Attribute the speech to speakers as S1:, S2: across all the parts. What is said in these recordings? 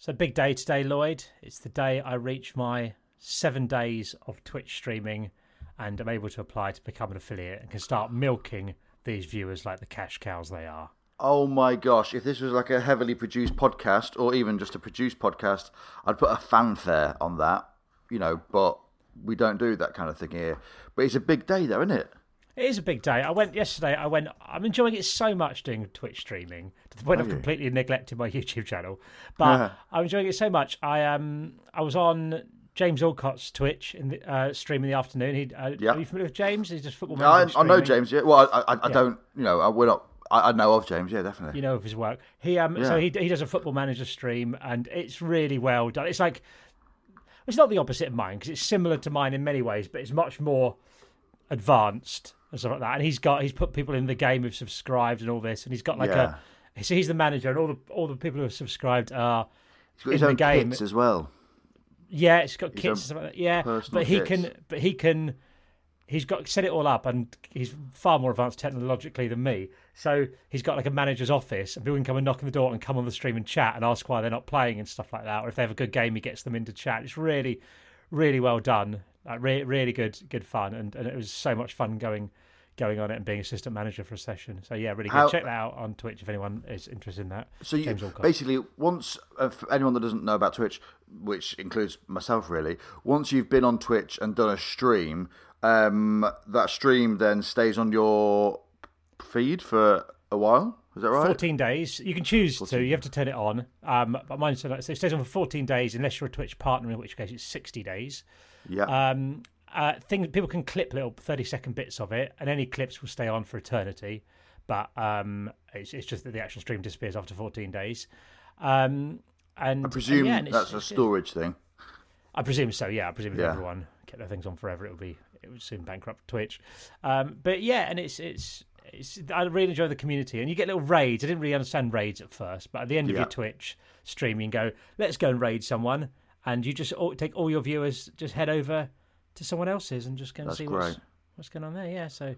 S1: So big day today, Lloyd. It's the day I reach my seven days of Twitch streaming, and I'm able to apply to become an affiliate and can start milking these viewers like the cash cows they are.
S2: Oh my gosh, if this was like a heavily produced podcast or even just a produced podcast, I'd put a fanfare on that, you know, but we don't do that kind of thing here. But it's a big day though, isn't it?
S1: It is a big day. I went yesterday. I went. I'm enjoying it so much doing Twitch streaming to the point
S2: Have
S1: I've
S2: you?
S1: completely neglected my YouTube channel. But
S2: Yeah.
S1: I'm enjoying it so much. I um I was on James Alcott's Twitch in the uh, stream in the afternoon. He uh,
S2: Yeah.
S1: are you familiar with James? He's just football.
S2: I,
S1: manager
S2: I know
S1: streaming.
S2: James, yeah. Well, I, I, I don't, you know, I, we're not, I, I know of James, yeah, definitely.
S1: You know of his work. He um so
S2: Yeah.
S1: he he does a football manager stream and it's really well done. It's like it's not the opposite of mine because it's similar to mine in many ways, but it's much more advanced and stuff like that. And he's got he's put people in the game who've subscribed and all this, and he's got like
S2: Yeah.
S1: a so he's the manager, and all the all the people who have subscribed are
S2: He's got his
S1: in the game.
S2: kits as well.
S1: yeah, it's got
S2: His
S1: kits
S2: own
S1: and stuff like. Yeah, but he
S2: kits.
S1: can but he can he's got set it all up and he's far more advanced technologically than me. So he's got like a manager's office and people can come and knock on the door and come on the stream and chat and ask why they're not playing and stuff like that. Or if they have a good game, he gets them into chat. It's really, really well done. Like re- really good, good fun, and, and it was so much fun going, going on it and being assistant manager for a session. So yeah, really good.
S2: How-
S1: Check that out on Twitch if anyone is interested in that.
S2: So you, basically, once uh, for anyone that doesn't know about Twitch, which includes myself, really, once you've been on Twitch and done a stream, um, that stream then stays on your feed for a while. Is that right?
S1: 14 days. You can choose to. You have to turn it on. Um, but mine so it stays on for 14 days unless you're a Twitch partner, in which case it's 60 days.
S2: Yeah.
S1: Um, uh, thing, people can clip little 30 second bits of it, and any clips will stay on for eternity. But um, it's, it's just that the actual stream disappears after 14 days. Um, and
S2: I presume
S1: yeah, and it's-
S2: that's a storage thing.
S1: I presume so. Yeah, I presume if
S2: Yeah.
S1: everyone kept their things on forever, it would be it would soon bankrupt Twitch. Um, but yeah, and it's it's it's I really enjoy the community, and you get little raids. I didn't really understand raids at first, but at the end of
S2: Yeah.
S1: your Twitch stream, you can go, let's go and raid someone, and you just all, take all your viewers, just head over to someone else's and just go and
S2: That's
S1: see what's
S2: great.
S1: what's going on there. Yeah, so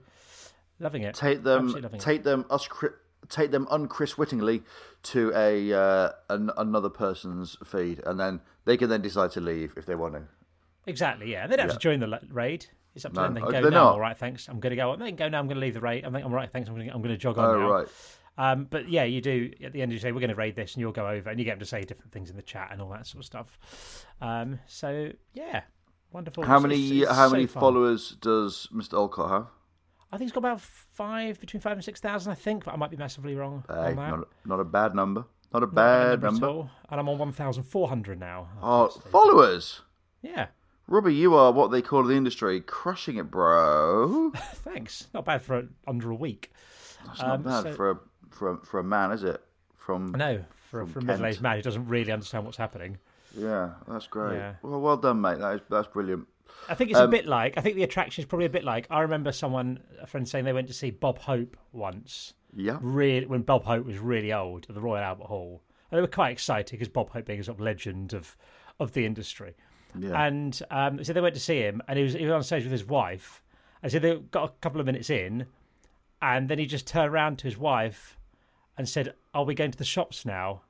S1: loving it.
S2: Take them,
S1: Absolutely loving it.
S2: take them, us, take them unchris wittingly to a uh, an, another person's feed, and then they can then decide to leave if they want to.
S1: Exactly, yeah. They don't have to join the raid. It's up to
S2: No,
S1: them. They
S2: oh,
S1: can go
S2: they're
S1: now.
S2: not?
S1: All right, thanks. I'm going to go. They can go now. I'm going to leave the raid. I'm, I'm right. Thanks. I'm going to, I'm going to jog on
S2: Oh
S1: now.
S2: right.
S1: Um, but yeah, you do at the end you say we're going to raid this, and you'll go over, and you get them to say different things in the chat and all that sort of stuff. Um, so yeah, wonderful.
S2: How many how
S1: so
S2: many followers does Mr. Olcott have?
S1: I think he's got about five, between five and six thousand. I think, but I might be massively wrong
S2: Hey,
S1: on that.
S2: not, a- not a bad number. Not a
S1: Not
S2: bad
S1: at
S2: number.
S1: all. And I'm on one thousand four hundred now.
S2: Oh, followers.
S1: Yeah,
S2: Robbie, you are what they call in the industry crushing it, bro.
S1: thanks. Not bad for a, under a week.
S2: That's not
S1: Um,
S2: bad
S1: so-
S2: for a for a, for a man, is it? From
S1: know for,
S2: From
S1: for a middle-aged man who doesn't really understand what's happening.
S2: yeah, that's great.
S1: Yeah.
S2: Well, well done, mate. That is that's brilliant.
S1: I think it's a
S2: Um,
S1: bit like I think the attraction is probably a bit like I remember someone a friend saying they went to see Bob Hope once.
S2: Yeah,
S1: Really, when Bob Hope was really old at the Royal Albert Hall, and they were quite excited because Bob Hope being a sort of legend of of the industry.
S2: yeah.
S1: And um, so they went to see him, and he was he was on stage with his wife. And so they got a couple of minutes in, and then he just turned around to his wife and said, "Are we going to the shops now?"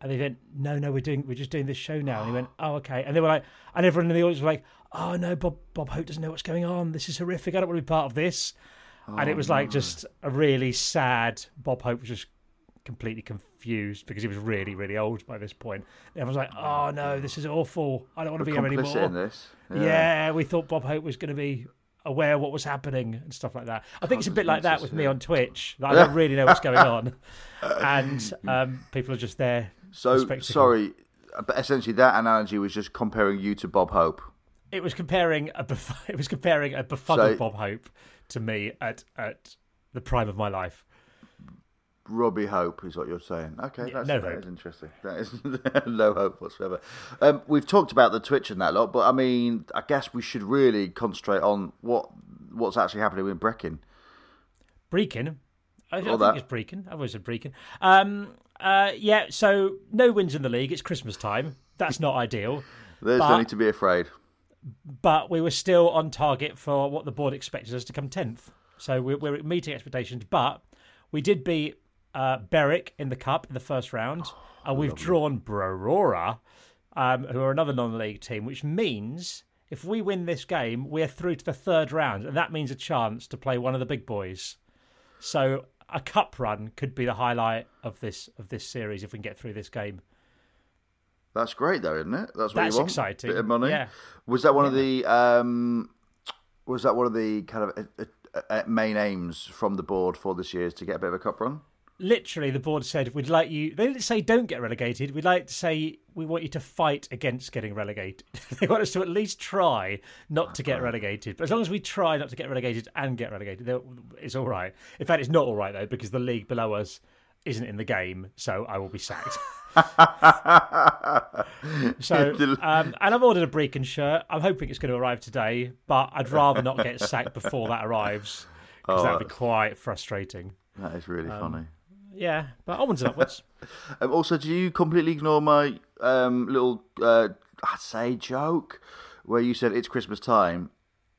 S1: And they went, "No, no, we're doing we're just doing this show now." And he went, "Oh, okay." And they were like, and everyone in the audience was like, "Oh no, Bob Bob Hope doesn't know what's going on. This is horrific. I don't want to be part of this." and it was like oh, just a really sad. Bob Hope was just completely confused because he was really really old by this point. And everyone's like, "Oh no, this is awful. I don't want to be here anymore."
S2: in this.
S1: Yeah. we thought Bob Hope was going to be aware of what was happening and stuff like that. I think it's a bit like that with me on Twitch. I don't really know what's going on, and um, people are just there.
S2: So sorry, but essentially that analogy was just comparing you to Bob Hope.
S1: It was comparing a bef- it was comparing a befuddled
S2: So-
S1: Bob Hope to me at at the prime of my life.
S2: Robbie Hope is what you're saying. Okay, that's,
S1: no
S2: that is interesting. That is no hope whatsoever. Um, we've talked about the Twitch and that lot, but I mean, I guess we should really concentrate on what what's actually happening with Breckin.
S1: Breakin. I, I think
S2: that.
S1: it's Breakin. I've always said Breakin. Um, uh, yeah, so no wins in the league. It's Christmas time. That's not ideal.
S2: There's
S1: But-
S2: no need to be afraid.
S1: but we were still on target for what the board expected us to come 10th. So we're, we're meeting expectations, but we did beat uh, Berwick in the cup in the first round, and we've drawn Brora, um, who are another non-league team, which means if we win this game, we're through to the third round, and that means a chance to play one of the big boys. So a cup run could be the highlight of this of this series if we can get through this game.
S2: That's great, though, isn't it? That's what
S1: That's
S2: you want.
S1: exciting.
S2: Bit of money.
S1: Yeah.
S2: Was that one of the? Um, was that one of the kind of uh, uh, uh, main aims from the board for this year is to get a bit of a cup run?
S1: Literally the board said we'd like you they didn't say don't get relegated. We'd like to say we want you to fight against getting relegated. They want us to at least try not to get relegated but as long as we try not to get relegated and get relegated it's all right. In fact it's not all right though because the league below us isn't in the game so i will be sacked. So um, and i've ordered a Brechin shirt. I'm hoping it's going to arrive today but i'd rather not get sacked before that arrives because that would be quite frustrating.
S2: That is really
S1: Um,
S2: funny.
S1: Yeah but onwards and upwards
S2: Um, also, do you completely ignore my um, little, uh, I'd say, joke where you said it's Christmas time?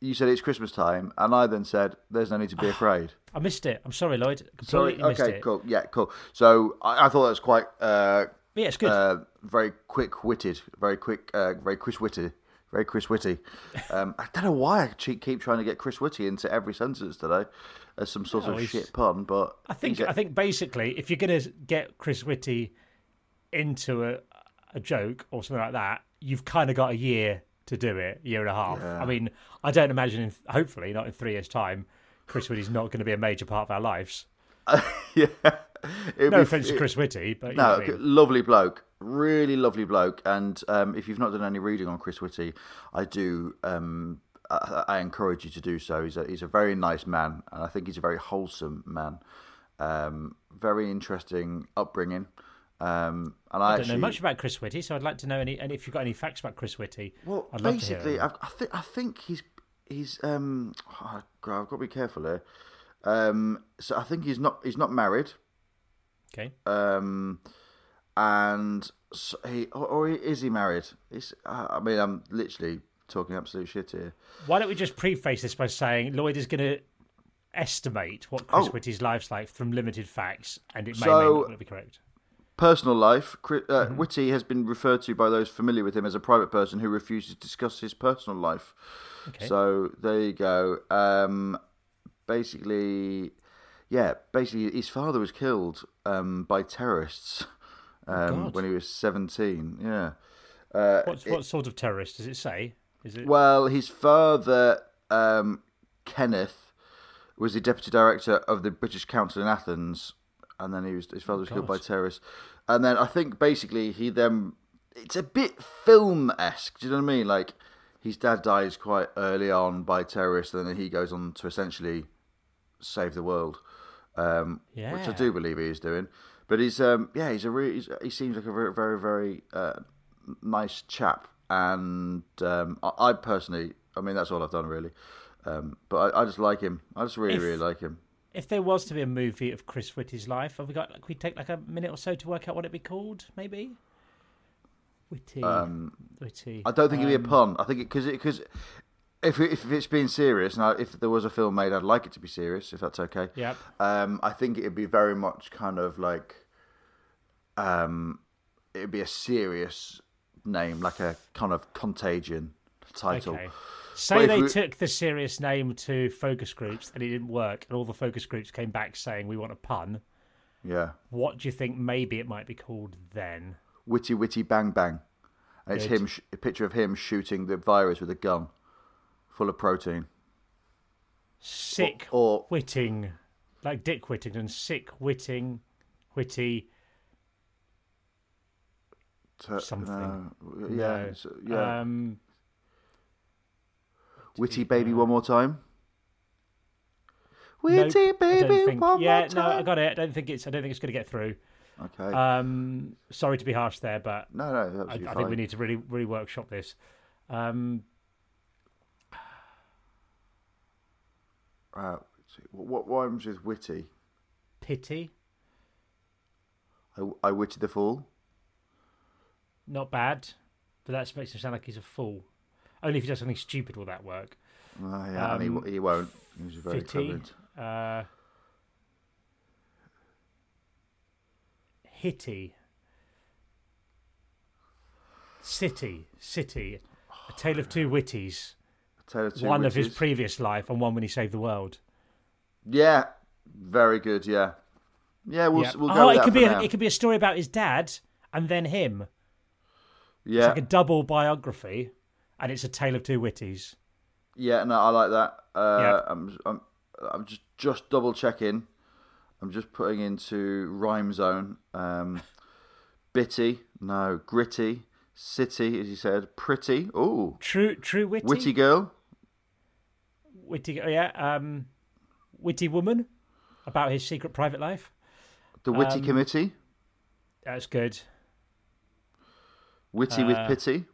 S2: You said it's Christmas time, and I then said there's no need to be afraid.
S1: I missed it. I'm sorry, Lloyd.
S2: Sorry.
S1: Completely missed it.
S2: Okay.
S1: it.
S2: Cool. Yeah. Cool. So I, I thought that was quite uh,
S1: Yeah, it's good.
S2: uh, very quick-witted, very quick, uh, very Chris Whitty, very Chris Whitty. Um, I don't know why I keep keep trying to get Chris Whitty into every sentence today as some sort
S1: No,
S2: of shit pun, but
S1: I think
S2: a-
S1: I think basically, if you're going to get Chris Whitty into a a joke or something like that, you've kind of got a year to do it, year and a half. I mean, I don't imagine, in, hopefully, not in three years' time, Chris Whitty's not going to be a major part of our lives.
S2: yeah. It'd
S1: No
S2: be-
S1: offense to Chris Whitty, but
S2: No,
S1: I mean.
S2: lovely bloke, really lovely bloke. And um, if you've not done any reading on Chris Whitty, I do. Um, I, I encourage you to do so. He's a he's a very nice man, and I think he's a very wholesome man. Um, very interesting upbringing. Um, and I,
S1: I don't
S2: actually,
S1: know much about Chris Whitty, so I'd like to know any. And if you've got any facts about Chris Whitty,
S2: Well,
S1: I'd love to hear
S2: basically. I, I think I think he's he's um. oh, God, I've got to be careful here. Um, so I think he's not he's not married.
S1: okay.
S2: um, and so he or, or is he married? He's, I mean, I'm literally talking absolute shit here.
S1: Why don't we just preface this by saying Lloyd is going to estimate what Chris
S2: Oh.
S1: Whitty's life's like from limited facts, and it may,
S2: So-
S1: may not be correct.
S2: Personal life. Uh,
S1: Mm-hmm.
S2: Whitty has been referred to by those familiar with him as a private person who refuses to discuss his personal life.
S1: Okay.
S2: So there you go. Um, basically, yeah, basically, his father was killed um, by terrorists um,
S1: Oh,
S2: when he was 17. Yeah. Uh,
S1: What, what sort of terrorist does it say? Is it
S2: Well, his father, um, Kenneth, was the deputy director of the British Council in Athens, and then he was his father was killed by terrorists. And then I think basically he then it's a bit film esque. Do you know what I mean? Like his dad dies quite early on by terrorists, and then he goes on to essentially save the world, um, which I do believe he is doing. But he's um, yeah, he's a really he's, he seems like a very very very uh, nice chap, and um, I, I personally, I mean, that's all I've done really. Um, but I, I just like him. I just really
S1: If-
S2: really like him.
S1: if there was to be a movie of Chris Whitty's life, have we got? Like, we take like a minute or so to work out what it'd be called, maybe. Whitty,
S2: Um,
S1: Whitty.
S2: I don't think it'd be a
S1: Um,
S2: pun. I think because because if if it's being serious, now if there was a film made, I'd like it to be serious, if that's okay.
S1: Yep.
S2: Um, I think it'd be very much kind of like, um, it'd be a serious name, like a kind of contagion title.
S1: Okay. Say they
S2: we-
S1: took the serious name to focus groups and it didn't work, and all the focus groups came back saying we want a pun.
S2: Yeah,
S1: What do you think? Maybe it might be called then.
S2: witty witty bang bang, and it's
S1: Good.
S2: him. Sh- a picture of him shooting the virus with a gun, full of protein.
S1: Sick
S2: Or
S1: Whitting, like Dick Whittington. Sick Whitting, Whitty.
S2: T-
S1: Something.
S2: no, yeah,
S1: No.
S2: yeah.
S1: Um,
S2: Witty baby, one more time. Witty
S1: don't
S2: baby,
S1: think-
S2: one
S1: yeah,
S2: more
S1: no, I got it. I don't think it's. I don't think it's going to get through.
S2: Okay.
S1: Um, sorry to be harsh there, but
S2: no, no,
S1: I, I think we need to really, really workshop this. Um,
S2: Uh, what, what rhymes with witty?
S1: pity,
S2: I, I witty the fool.
S1: Not bad, but that makes him sound like he's a fool. Only if he does something stupid will that work.
S2: Oh, yeah, and
S1: Um,
S2: he, he won't. He's very
S1: Fitty,
S2: clever.
S1: uh, Hitty. City, City. A Tale of Two Witties.
S2: Tale of Two
S1: one of his previous life and one when he saved the world.
S2: Yeah, very good. Yeah, yeah. We'll
S1: Yeah.
S2: we'll go
S1: oh, it could be
S2: now.
S1: a, it could be a story about his dad and then him.
S2: Yeah,
S1: Like a double biography, and it's a tale of two witties.
S2: yeah. No, I like that. Uh,
S1: Yeah.
S2: I'm I'm I'm just just double checking. I'm just putting into rhyme zone. Um, bitty, no, gritty, city, as you said, pretty. Ooh,
S1: True, true witty,
S2: witty girl.
S1: witty, oh, yeah, um, witty woman about his secret private life.
S2: The witty
S1: Um,
S2: committee.
S1: That's good.
S2: Witty
S1: uh,
S2: with pity.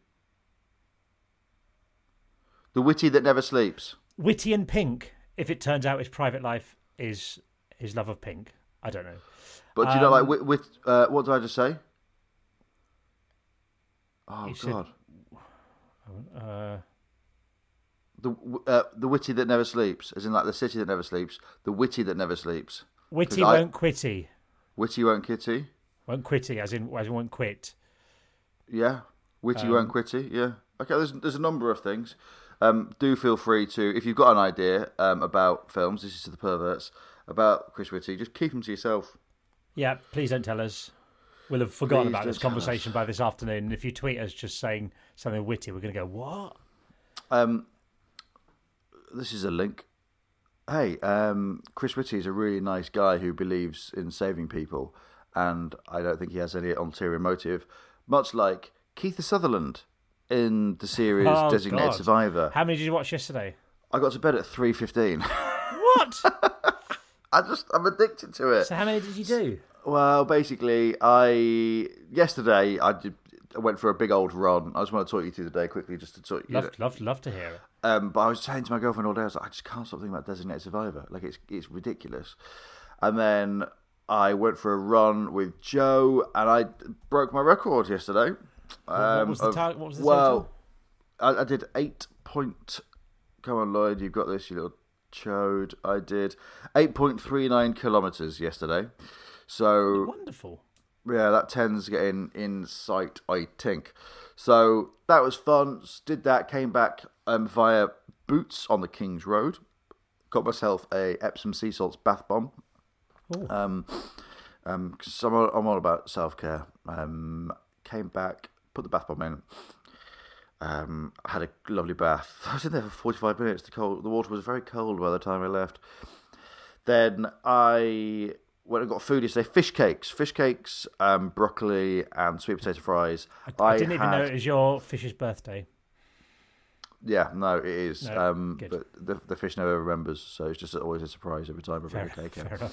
S2: The witty that never sleeps.
S1: Witty and pink. If it turns out his private life is his love of pink, I don't know.
S2: But do you know, like
S1: Um,
S2: with, with uh, what did I just say? Oh
S1: You said-
S2: God,
S1: Uh,
S2: the uh, the witty that never sleeps, as in like the city that never sleeps, the witty that never sleeps.
S1: Witty won't quitty.
S2: Witty won't kitty,
S1: Won't quitty, as in as in won't quit.
S2: Yeah. Witty
S1: Um,
S2: won't quitty, yeah. Okay, there's there's a number of things. Um, do feel free to, if you've got an idea um, about films, this is to the perverts about Chris Whitty, just keep them to yourself.
S1: Yeah, please don't tell us. We'll have forgotten
S2: Please
S1: about this
S2: don't us.
S1: conversation by this afternoon. And if you tweet us just saying something witty, we're going to go, what?
S2: Um, this is a link. Hey, um, Chris Whitty is a really nice guy who believes in saving people, and I don't think he has any ulterior motive. Much like Kiefer Sutherland in the series
S1: Oh,
S2: Designated
S1: God.
S2: Survivor.
S1: How many did you watch yesterday?
S2: I got to bed at three fifteen.
S1: What?
S2: I just I'm addicted to it.
S1: so how many did you do?
S2: Well, basically, I yesterday I did. I went for a big old run. I just want to talk you through the day quickly, just to talk you.
S1: Love, love, love to hear it.
S2: Um, but I was saying to my girlfriend all day, I was like, I just can't stop thinking about Designated Survivor. Like it's it's ridiculous. And then I went for a run with Joe, and I broke my record yesterday.
S1: what
S2: Um,
S1: was the
S2: of-
S1: what was the
S2: well, I, I did eight point. Come on, Lloyd, you've got this, you little chode. I did eight point three nine kilometers yesterday. So
S1: Wonderful.
S2: yeah, that tends to get in in sight, I think. So that was fun. Did that, came back um, via Boots on the King's Road. Got myself a Epsom sea salts bath bomb. Um, um, 'cause I'm all, I'm all about self care. Um, came back, put the bath bomb in. Um, had a lovely bath. I was in there for 45 minutes. The cold, the water was very cold by the time I left. Then I went and got food yesterday. Fish cakes, fish cakes, um, broccoli, and sweet potato fries.
S1: I, I didn't even know it was your fish's birthday.
S2: Yeah, no, it is.
S1: No,
S2: um, but the, the fish never remembers, so it's just always a surprise every time I bring a cake in.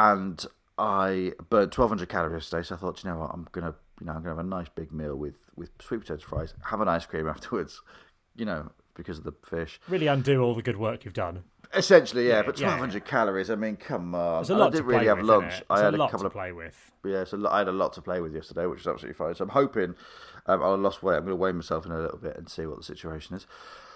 S2: And I burned 1,200 calories yesterday, so I thought, you know what, I'm gonna, you know, I'm gonna have a nice big meal with with sweet potato fries, have an ice cream afterwards, you know, because of the fish.
S1: Really undo all the good work you've done.
S2: Essentially, yeah,
S1: Yeah,
S2: but
S1: yeah,
S2: 1,200 calories. I mean, come on.
S1: There's a
S2: I
S1: lot to
S2: didn't really have lunch. I had
S1: a
S2: a couple
S1: to
S2: of
S1: play with.
S2: yeah, so I had a lot to play with yesterday, which is absolutely fine. So I'm hoping um, I'll lost weight. I'm going to weigh myself in a little bit and see what the situation is.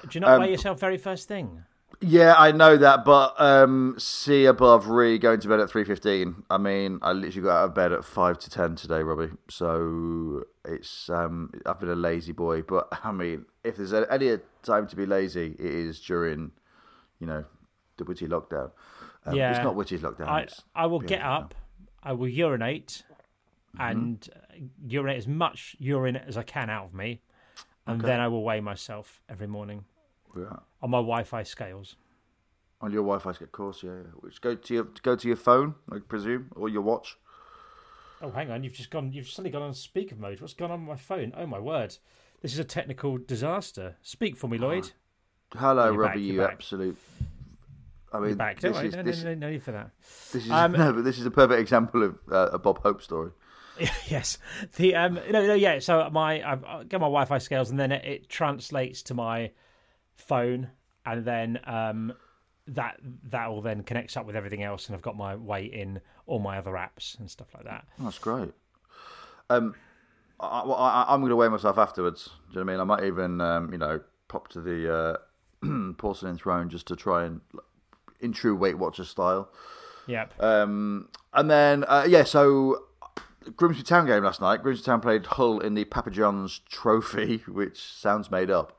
S1: Do you not
S2: Um,
S1: weigh yourself very first thing?
S2: Yeah, I know that, but um, see above re going to bed at three fifteen. I mean, I literally got out of bed at five to ten today, Robbie. So it's um, I've been a lazy boy, but I mean, if there's any time to be lazy, it is during, you know, the witchy lockdown. Um,
S1: Yeah.
S2: it's not witchy lockdown.
S1: I, I will get up, I will urinate,
S2: Mm-hmm.
S1: and uh, urinate as much urine as I can out of me, and
S2: Okay.
S1: then I will weigh myself every morning
S2: yeah.
S1: on my Wi-Fi scales.
S2: on your Wi-Fi, of course, yeah. yeah. Which go to your go to your phone, I presume, or your watch.
S1: Oh, hang on, you've just gone. You've suddenly gone on speaker mode. What's gone on with my phone? Oh my word, this is a technical disaster. Speak for me, Lloyd.
S2: Hello,
S1: You're back,
S2: Robbie,
S1: you're
S2: you
S1: back.
S2: absolute. I mean,
S1: You're back. Don't
S2: this
S1: worry,
S2: is
S1: no, no, no, no need for that.
S2: this is
S1: Um,
S2: no, but this is a perfect example of uh, a Bob Hope story.
S1: yes. The um no no yeah. So my I've I get my Wi-Fi scales and then it, it translates to my phone and then um that that all then connects up with everything else and I've got my weight in all my other apps and stuff like that.
S2: That's great. Um, I, well, I, I'm going to weigh myself afterwards. Do you know what I mean? I might even, um, you know, pop to the uh, porcelain throne just to try and, in true Weight Watcher style.
S1: Yep.
S2: Um, and then, uh, yeah, so Grimsby Town game last night. Grimsby Town played Hull in the Papa John's Trophy, which sounds made up.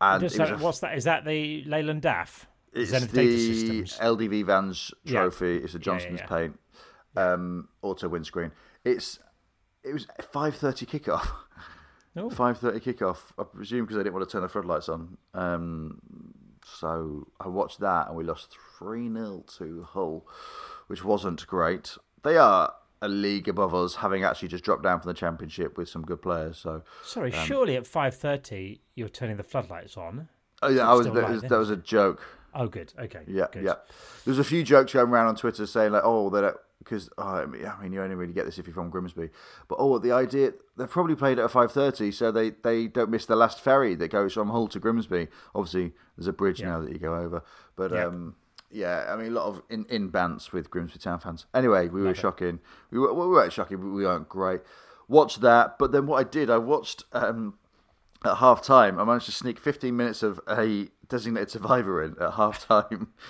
S2: And
S1: Just
S2: it
S1: so-
S2: a-
S1: what's that? Is that the Leyland DAF?
S2: it's
S1: Zenith
S2: the. LDV Vans
S1: Yeah.
S2: Trophy. It's a Johnstone's
S1: yeah.
S2: paint um, auto windscreen. It's it was five thirty kickoff.
S1: Oh.
S2: Five thirty kickoff. I presume because they didn't want to turn the floodlights on. Um, so I watched that and we lost three 0 to Hull, which wasn't great. They are a league above us, having actually just dropped down from the championship with some good players. So
S1: Sorry,
S2: Um,
S1: surely at five thirty you're turning the floodlights on.
S2: oh, yeah, I was, that,
S1: light
S2: was, that was a joke.
S1: Oh, good. Okay.
S2: Yeah,
S1: good.
S2: yeah. There's a few jokes going around on Twitter saying like, "Oh, that because oh, I mean, I mean, you only really get this if you're from Grimsby." But oh, the idea they've probably played at five thirty, so they they don't miss the last ferry that goes from Hull to Grimsby. Obviously, there's a bridge
S1: Yeah.
S2: now that you go over, but
S1: Yeah.
S2: um, yeah, I mean, a lot of in in bants with Grimsby Town fans. Anyway, we were
S1: it.
S2: shocking. We were we weren't shocking, but we weren't great. Watched that, but then what I did, I watched. Um, at half time, I managed to sneak 15 minutes of a designated survivor in at half time.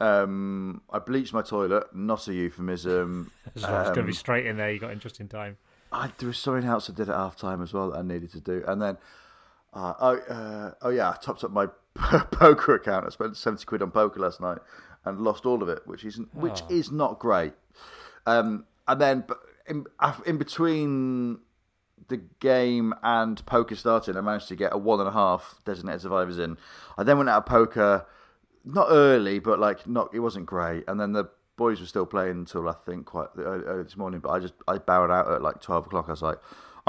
S2: Um, I bleached my toilet, not a euphemism.
S1: It's going to
S2: Um,
S1: be straight in there. You got interesting time.
S2: I, there was something else I did at half time as well that I needed to do. And then, uh, oh, uh, oh yeah, I topped up my poker account. I spent 70 quid on poker last night and lost all of it, which isn't, which
S1: Oh.
S2: is not great. Um, and then in, in between the game and poker starting, I managed to get a one and a half designated survivors in. I then went out of poker, not early, but like not it wasn't great. And then the boys were still playing until I think quite early, early this morning. But I just I bowed out at like twelve o'clock. I was like,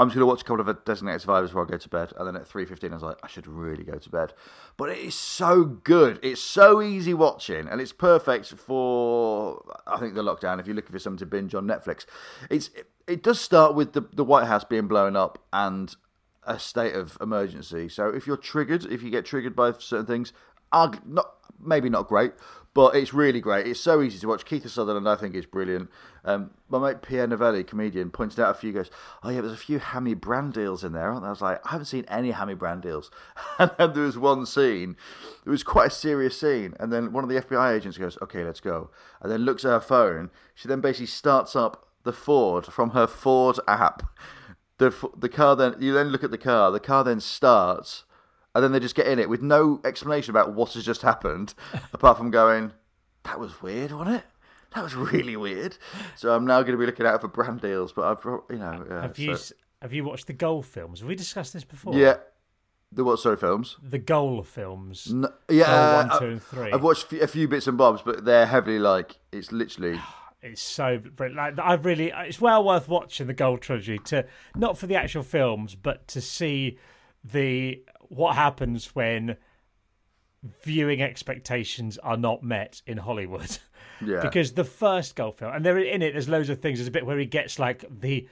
S2: I'm just gonna watch a couple of designated survivors before I go to bed. And then at three fifteen, I was like, I should really go to bed. But it is so good. It's so easy watching, and it's perfect for I think the lockdown. If you're looking for something to binge on Netflix, it's it, it does start with the the White House being blown up and a state of emergency. So if you're triggered, if you get triggered by certain things, arg- not maybe not great, but it's really great. It's so easy to watch. Kiefer Sutherland, I think, is brilliant. Um, my mate Pierre Novellie, comedian, pointed out a few. Goes, oh yeah, there's a few Hammy Brand deals in there. And I was like, I haven't seen any Hammy Brand deals. And then there was one scene. It was quite a serious scene, and then one of the FBI agents goes, "Okay, let's go," and then looks at her phone. She then basically starts up the Ford from her Ford app. The the car then you then look at the car. The car then starts, and then they just get in it with no explanation about what has just happened, apart from going, "That was weird, wasn't it? That was really weird." So I'm now going to be looking out for brand deals, but I've you know yeah,
S1: Have you
S2: so-
S1: have you watched the Goal films? Have we discussed this before?
S2: yeah the what sorry films.
S1: The Goal films.
S2: No, yeah,
S1: Goal uh, one,
S2: I-
S1: two, and three.
S2: I've watched a few bits and bobs, but they're heavily like it's literally
S1: It's so brilliant. Like I really, it's well worth watching the Goal trilogy to not for the actual films, but to see the what happens when viewing expectations are not met in Hollywood.
S2: yeah.
S1: because the first Goal film, and there in it, there's loads of things. There's a bit where he gets like the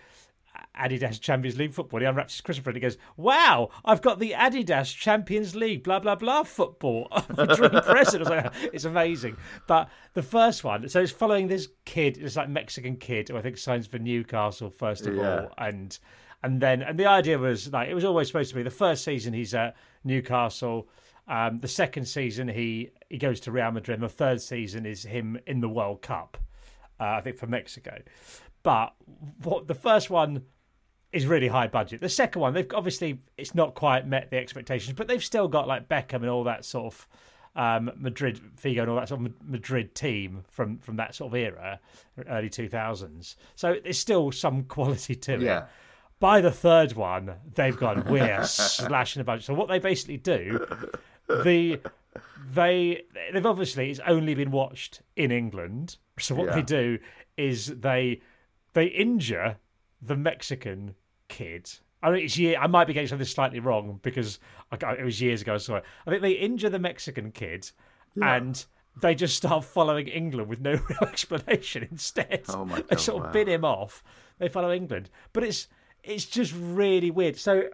S1: Adidas Champions League football. He unwraps his Christmas present. He goes, "Wow, I've got the Adidas Champions League, blah blah blah football. Dream present." I was like, "It's amazing." But the first one, so it's following this kid, this like Mexican kid who I think signs for Newcastle first of
S2: Yeah.
S1: all, and and then and the idea was like it was always supposed to be the first season he's at Newcastle. Um, the second season he he goes to Real Madrid. And the third season is him in the World Cup. Uh, I think for Mexico. But what the first one is really high budget. The second one, they've obviously it's not quite met the expectations, but they've still got like Beckham and all that sort of um, Madrid, Figo, and all that sort of Madrid team from from that sort of era, early two thousands. So there's still some quality to it.
S2: Yeah.
S1: By the third one, they've gone we're slashing the budget. So what they basically do, the they they've obviously it's only been watched in England. So what
S2: Yeah.
S1: they do is they they injure the Mexican kid. I mean, it's year. I might be getting something slightly wrong because I, it was years ago. I saw it. I think they injure the Mexican kid, and they just start following England with no real explanation. Instead,
S2: Oh my
S1: they
S2: God,
S1: sort of
S2: wow.
S1: bin him off. They follow England, but it's it's just really weird. So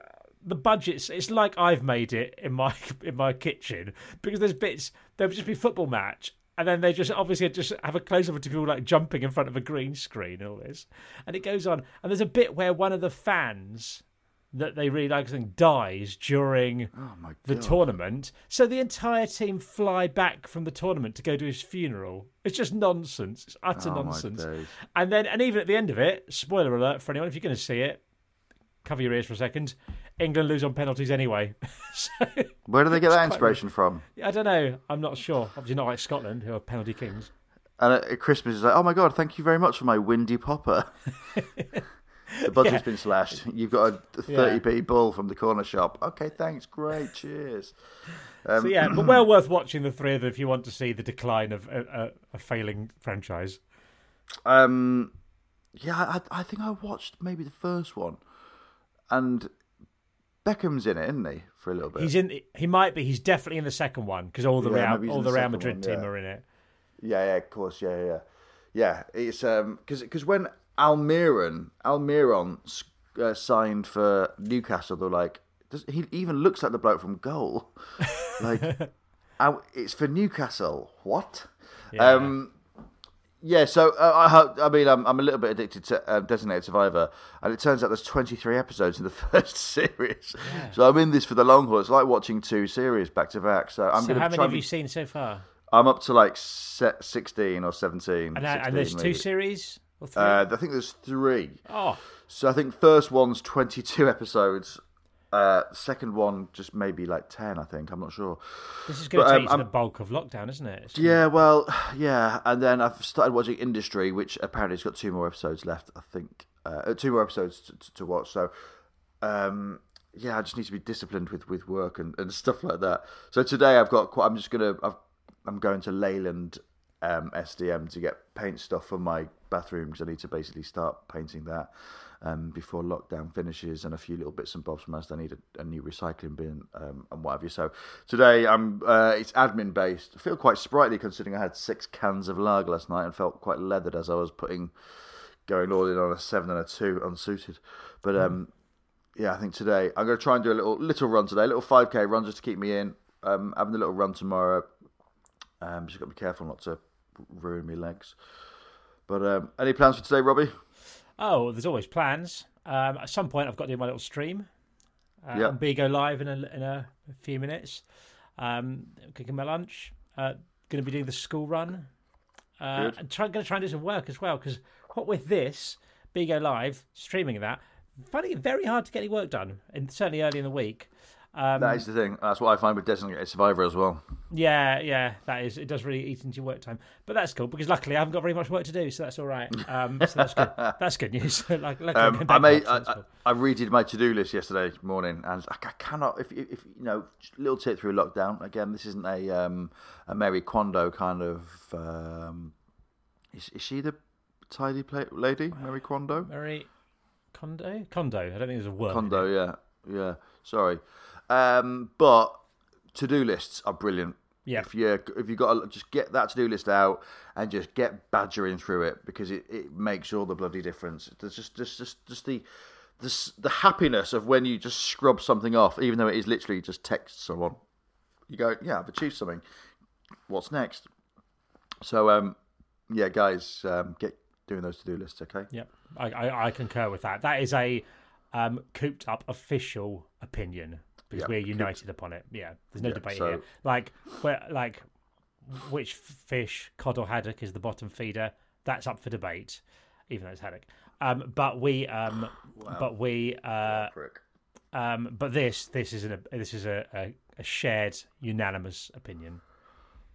S1: the budgets, it's like I've made it in my in my kitchen because there's bits there'll just be football match. And then they just obviously just have a close up of people like jumping in front of a green screen and all this. And it goes on. And there's a bit where one of the fans that they really like something dies during
S2: Oh
S1: the tournament. So the entire team fly back from the tournament to go to his funeral. It's just nonsense. It's utter
S2: Oh,
S1: nonsense. And then, and even at the end of it, spoiler alert for anyone if you're going to see it, cover your ears for a second. England lose on penalties anyway. so
S2: Where do they get that inspiration from?
S1: I don't know. I'm not sure. Obviously, not like Scotland, who are penalty kings.
S2: And at Christmas, it's like, oh my god, thank you very much for my windy popper. the budget's
S1: Yeah.
S2: been slashed. You've got a 30p bull from the corner shop. Okay, thanks, great, cheers. Um,
S1: So yeah, but well worth watching the three of them if you want to see the decline of a, a, a failing franchise.
S2: Um, yeah, I, I think I watched maybe the first one, and Beckham's in it, isn't he, for a little bit?
S1: He's in. He might be. He's definitely in the second one because all the
S2: Yeah,
S1: Real, all the
S2: the
S1: Real Madrid
S2: one,
S1: team
S2: yeah.
S1: are in it.
S2: Yeah, yeah, of course, yeah, yeah, yeah. It's um because because when Almiron Almiron uh, signed for Newcastle, they're like, does, he even looks like the bloke from Goal. like, I, it's for Newcastle. What?
S1: Yeah.
S2: Um, yeah. So uh, I, I, mean, I'm I'm a little bit addicted to uh, Designated Survivor, and it turns out there's 23 episodes in the first series. So I'm in this for the long haul. It's like watching two series back to back. So I'm
S1: so how many have
S2: and
S1: you seen so far?
S2: I'm up to like 16 or 17.
S1: And, and
S2: 16
S1: there's two series or three.
S2: Uh, I think there's three.
S1: oh,
S2: So I think first one's 22 episodes. Uh, second one just maybe like 10. I think I'm not sure.
S1: this is going to
S2: um,
S1: take you the bulk of lockdown, isn't it? It's-
S2: Yeah, well, yeah, and then I've started watching Industry, which apparently has got two more episodes left. I think uh, two more episodes to, to, to watch. So, um, yeah, I just need to be disciplined with, with work and, and stuff like that. So today I've got quite. I'm just gonna. I've, I'm going to Leyland um, SDM to get paint stuff for my bathroom because I need to basically start painting that. Um, before lockdown finishes, and a few little bits and bobs from us. I need a, a new recycling bin um, and what have you. So today, I'm uh, it's admin based. I feel quite sprightly considering I had six cans of lager last night and felt quite leathered as I was putting going all in on a seven and a two unsuited. But um, yeah, I think today I'm going to try and do a little little run today, a little five k run just to keep me in. Um, having a little run tomorrow. Um, just got to be careful not to ruin my legs. But um, any plans for today, Robbie?
S1: Oh, there's always plans. Um, at some point, I've got to do my little stream. Uh,
S2: Yeah.
S1: On Bigo Live in a, in a few minutes. Um, cooking my lunch. Uh, going to be doing the school run. Uh, and try, going to try and do some work as well because what with this Bigo Live streaming that, finding it very hard to get any work done, and certainly early in the week. Um,
S2: That is the thing. That's what I find with Designated Survivor as well.
S1: Yeah, yeah, that is. It does really eat into your work time, but that's cool because luckily I haven't got very much work to do, so that's all right. Um, so that's good. That's good news. like,
S2: Um, I made I,
S1: cool.
S2: I, I redid my to do list yesterday morning, and I, I cannot. If, if if, you know, little tip through lockdown. Again, this isn't a um, a Mary Kondo kind of. Um, is, is she the tidy plate lady, Mary Kondo?
S1: Mary Condo, Condo. I don't think there's a word.
S2: Kondo, yeah, yeah. Sorry, um, but to do lists are brilliant.
S1: Yeah.
S2: If you if you got to just get that to do list out and just get badgering through it because it, it makes all the bloody difference. There's just just just just the the the happiness of when you just scrub something off, even though it is literally just text someone. You go, yeah, I've achieved something. What's next? So um, yeah, guys, um, get doing those to do lists, okay?
S1: Yep, I, I, I concur with that. That is a um, cooped up official opinion because
S2: Yep,
S1: we're united upon it. Yeah, there's no debate
S2: so-
S1: here. Like, where, like, which fish, cod or haddock, is the bottom feeder? That's up for debate, even though it's haddock. Um, but we, um, but we, uh, um, but this, this is a this is a, a, a shared unanimous opinion.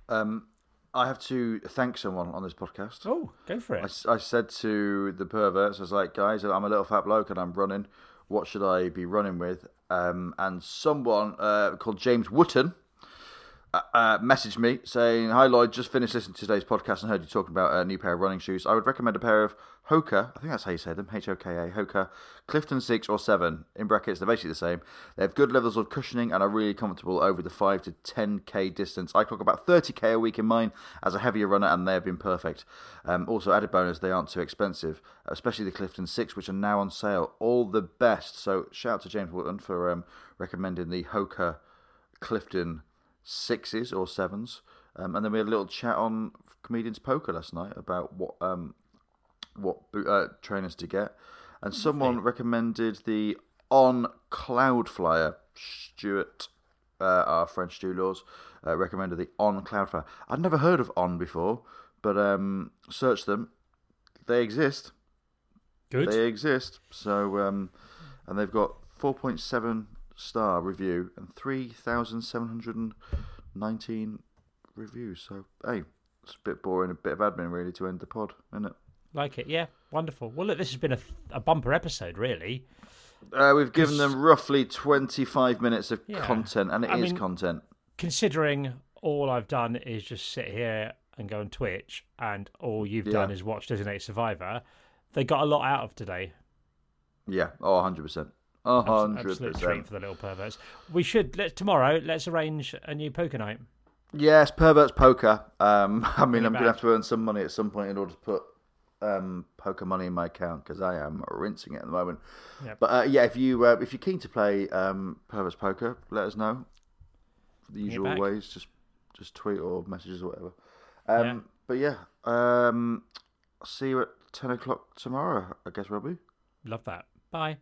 S2: Um, I have to thank someone on this podcast.
S1: Oh, go for
S2: I,
S1: it.
S2: s- I said to the perverts, I was like, guys, I'm a little fat bloke and I'm running. What should I be running with? Um, and someone uh, called James Wooten uh, uh, messaged me saying, Hi Lloyd, just finished listening to today's podcast and heard you talking about a new pair of running shoes. I would recommend a pair of Hoka, I think that's how you say them, H O K A, Hoka, Clifton 6 or 7. In brackets, they're basically the same. They have good levels of cushioning and are really comfortable over the 5 to 10k distance. I clock about 30k a week in mine as a heavier runner and they have been perfect. Um, also, added bonus, they aren't too expensive, especially the Clifton 6, which are now on sale. All the best. So, shout out to James Wooten for um, recommending the Hoka Clifton sixes or sevens. Um, and then we had a little chat on comedians poker last night about what um, what uh, trainers to get. And someone recommended the on Cloudflyer. Stuart, uh, our French Stu Laws, uh, recommended the On Cloudflyer. I'd never heard of On before, but um, search them. They exist.
S1: Good.
S2: They exist. So, um, and they've got 4.7 star review and 3,719 reviews. So, hey, it's a bit boring, a bit of admin really to end the pod, isn't it?
S1: Like it, yeah. Wonderful. Well, look, this has been a, a bumper episode, really.
S2: Uh, we've given them roughly 25 minutes of
S1: Yeah.
S2: content, and it is
S1: I mean-
S2: content.
S1: Considering all I've done is just sit here and go on Twitch, and all you've
S2: Yeah.
S1: done is watch Designated Survivor, they got a lot out of today.
S2: Yeah, oh, 100%. A
S1: Abs-
S2: 100%.
S1: For the little perverts. We should let tomorrow. Let's arrange a new poker night.
S2: Yes, perverts poker. Um, I mean, I'm going to have to earn some money at some point in order to put um, poker money in my account because I am rinsing it at the moment.
S1: Yep.
S2: But uh, yeah, if you uh, if you're keen to play um, perverts poker, let us know.
S1: For The
S2: usual ways, just just tweet or messages or whatever. Um,
S1: Yeah.
S2: But yeah, um, I'll see you at ten o'clock tomorrow. I guess, Robbie.
S1: Love that. Bye.